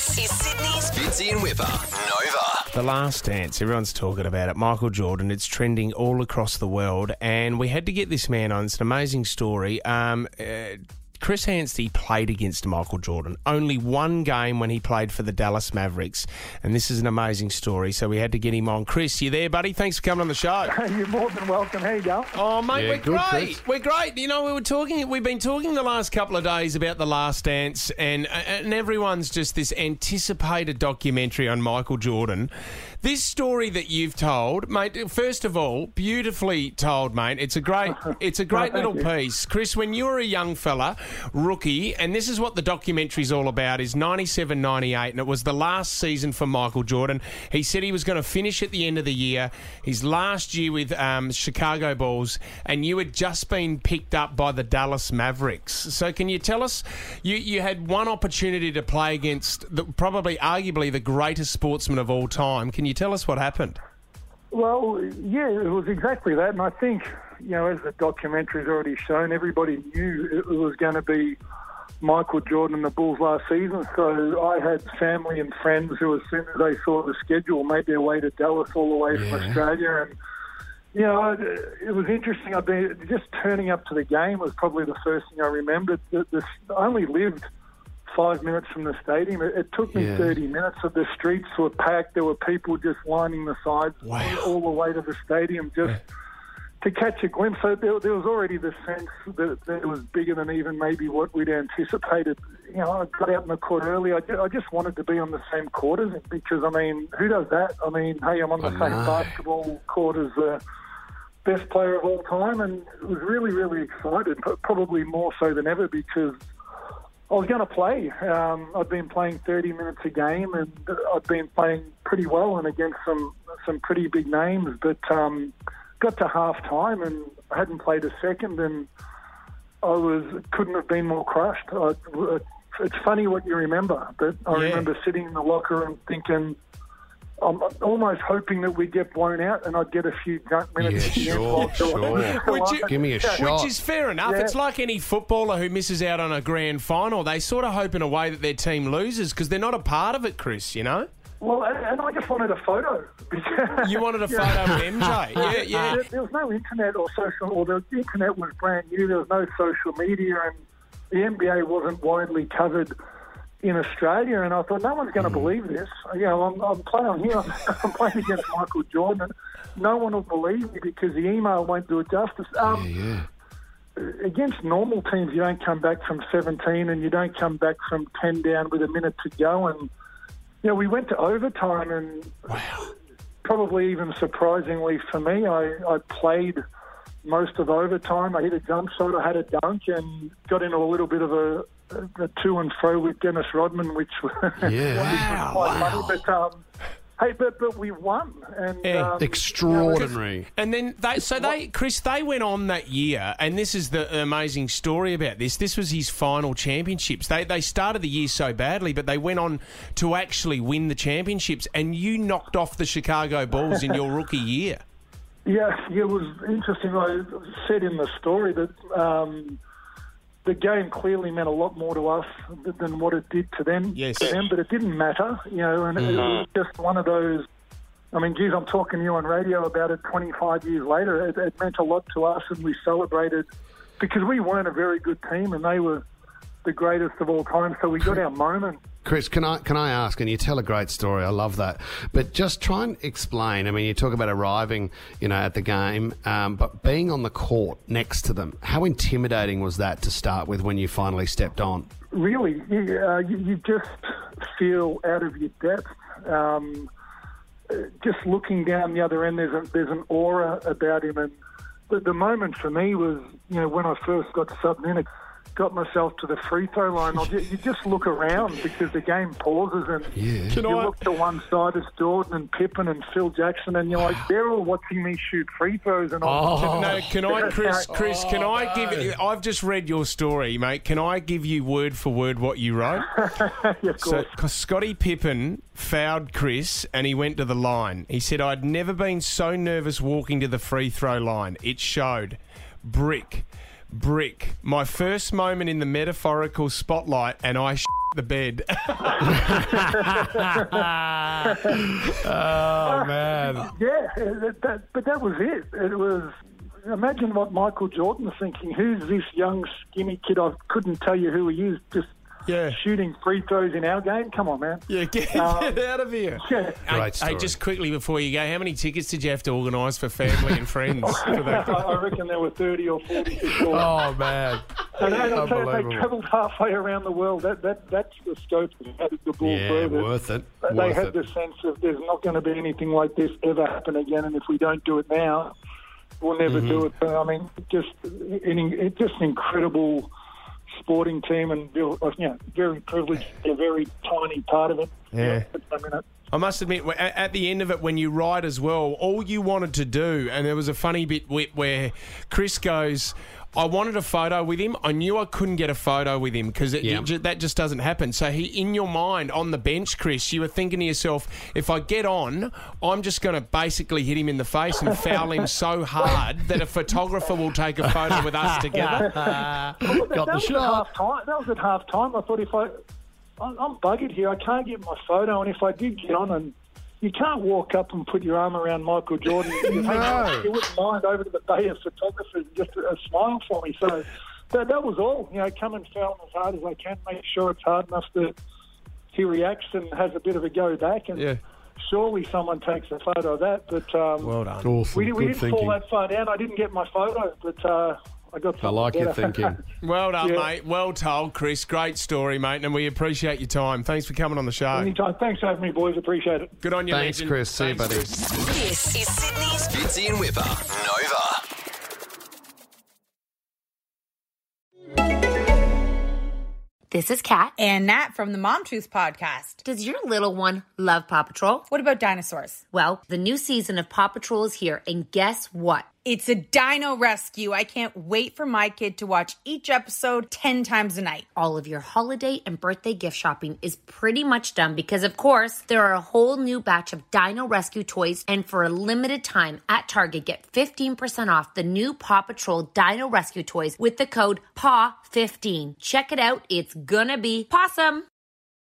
This is Sydney's Fitzy and Whipper. Nova. The Last Dance, everyone's talking about it. Michael Jordan, it's trending all across the world, and we had to get this man on. It's an amazing story. Um, uh, Chris Anstey played against Michael Jordan. Only one game when he played for the Dallas Mavericks, and this is an amazing story. So we had to get him on. Chris, you there, buddy? Thanks for coming on the show. You're more than welcome. How you going? Oh, mate, Yeah, we're good, great. Chris. We're great. You know, we were talking. We've been talking the last couple of days about the Last Dance, and and everyone's just this anticipated documentary on Michael Jordan. This story that you've told, mate. First of all, beautifully told, mate. It's a great. It's a great thank little you. piece, Chris. When you were a young fella, rookie, and this is what the documentary's all about: is 97, 98, and it was the last season for Michael Jordan. He said he was going to finish at the end of the year. His last year with um, Chicago Bulls, and you had just been picked up by the Dallas Mavericks. So, can you tell us? You you had one opportunity to play against the, probably, arguably, the greatest sportsman of all time. Can you tell us what happened? Well, yeah, it was exactly that. And I think, you know, as the documentary's already shown, everybody knew it was going to be Michael Jordan and the Bulls last season. So I had family and friends who, as soon as they saw the schedule, made their way to Dallas all the way from Australia. And, you know, it, was interesting. I've been just turning up to the game was probably the first thing I remembered. The, I only lived five minutes from the stadium. It, it took me Yeah. 30 minutes. Of the streets were packed. There were people just lining the sides Wow. all the way to the stadium just to catch a glimpse. So there, there was already the sense that, that it was bigger than even maybe what we'd anticipated. You know, I got out in the court early. I, I just wanted to be on the same court as him because, I mean, who does that? I mean, hey, I'm on the I same know. basketball court as the best player of all time and was really, really excited, but probably more so than ever because I was going to play. Um, I'd been playing 30 minutes a game, and I'd been playing pretty well and against some some pretty big names. But um, got to half time, and hadn't played a second, and I was couldn't have been more crushed. I, it's funny what you remember, but I Yeah. remember sitting in the locker room thinking. I'm almost hoping that we get blown out and I'd get a few junk minutes. Yeah, sure, while- sure. Would you- Give me a shot. Which is fair enough. Yeah. It's like any footballer who misses out on a grand final. They sort of hope in a way that their team loses because they're not a part of it, Chris, you know? Well, and I just wanted a photo. You wanted a photo with MJ. Yeah, yeah. There, there was no internet or social, or the internet was brand new. There was no social media, and the NBA wasn't widely covered in Australia. And I thought, no one's going to believe this. You know, I'm, I'm playing here. I'm playing against Michael Jordan. No one will believe me because the email won't do it justice. Um, Yeah. against normal teams, you don't come back from 17 and you don't come back from 10 down with a minute to go. And, know, we went to overtime and probably even surprisingly for me, I, I played most of overtime. I hit a jump shot, I had a dunk and got into a little bit of a, a to and fro with Dennis Rodman, which was Yeah. quite funny. But, um, hey, but, but we won. And, Yeah. um, Extraordinary. And then they, so they, Chris, they went on that year, and this is the amazing story about this. This was his final championships. They they started the year so badly, but they went on to actually win the championships, and you knocked off the Chicago Bulls in your rookie year. Yeah, yeah, it was interesting. I said in the story that um, the game clearly meant a lot more to us than what it did to them. Yes. To them, but it didn't matter, you know. And it mm. was just one of those. I mean, geez, I'm talking to you on radio about it 25 years later. It, it meant a lot to us, and we celebrated because we weren't a very good team, and they were the greatest of all time. So we got our moment. Chris, can I can I ask? And you tell a great story. I love that. But just try and explain. I mean, you talk about arriving, you know, at the game, um, but being on the court next to them. How intimidating was that to start with when you finally stepped on? really, you, uh, you, you just feel out of your depth. Um, uh, just looking down the other end, there's a, there's an aura about him, and the, the moment for me was, you know, when I first got subbed in, it got myself to the free throw line. I'll ju- you just look around because the game pauses, and Yeah. Can you I- look to one side, it's Jordan and Pippen and Phil Jackson, and you're like, they're all watching me shoot free throws, and I'm Can, no, can I, Chris? Chris, can I oh. give? you? I've just read your story, mate. Can I give you word for word what you wrote? yeah, of So, Scottie Pippen fouled Chris and he went to the line. He said, I'd never been so nervous walking to the free throw line. It showed. Brick. Brick. My first moment in the metaphorical spotlight and I the bed. Oh man. Yeah, that, that, but that was it. It was. Imagine what Michael Jordan's thinking. Who's this young, skinny kid? I couldn't tell you who he is. Just Yeah. shooting free throws in our game. Come on, man. Yeah, get, Um, get out of here. Yeah. Hey, Great hey, story. just quickly before you go, how many tickets did you have to organise for family and friends? for I, I reckon there were 30 or 40 people. Oh man. and and I'll tell you, they travelled halfway around the world. That, that That's the scope of how the Bulls Yeah, were. that worth it. They Worth had it. the sense of there's not going to be anything like this ever happen again, and if we don't do it now, we'll never do Mm-hmm. it. But, I mean, just an, it's just incredible sporting team, and oh, you know, very privileged, to be a very tiny part of it. Yeah. I mean, it- I must admit, at, at the end of it, when you ride as well, all you wanted to do, and there was a funny bit where, where Chris goes, I wanted a photo with him. I knew I couldn't get a photo with him because Yeah. that just doesn't happen. So he, in your mind, on the bench, Chris, you were thinking to yourself, if I get on, I'm just going to basically hit him in the face and foul him so hard that a photographer will take a photo with us together. Got that the was shot. At half time. That was at half time. I thought if I, I'm I'm buggered here. I can't get my photo, and if I did get on, and you can't walk up and put your arm around Michael Jordan. You, No. you wouldn't mind over to the bay of photographers and just a, a smile for me. So that, that was all. You know, come and foul as hard as I can. Make sure it's hard enough that he reacts and has a bit of a go back. And Yeah. surely someone takes a photo of that. But um, Well done. Awesome. we, we didn't thinking. fall that far down. I didn't get my photo, but uh, I got. I something like your thinking. Well done, Yeah. mate. Well told, Chris. Great story, mate, and we appreciate your time. Thanks for coming on the show. Anytime. Thanks for having me, boys. Appreciate it. Good on you, Thanks, legend. Chris. See you, Thanks, buddy. Chris. This is Sydney's Fitzy and Whipper. Nova. This is Kat. And Nat from the Mom Truth podcast. Does your little one love Paw Patrol? What about dinosaurs? Well, the new season of Paw Patrol is here, and guess what? It's a dino rescue. I can't wait for my kid to watch each episode 10 times a night. All of your holiday and birthday gift shopping is pretty much done because, of course, there are a whole new batch of Dino Rescue toys, and for a limited time at Target, get 15% off the new Paw Patrol Dino Rescue toys with the code PAW15. Check it out, it's gonna be possum.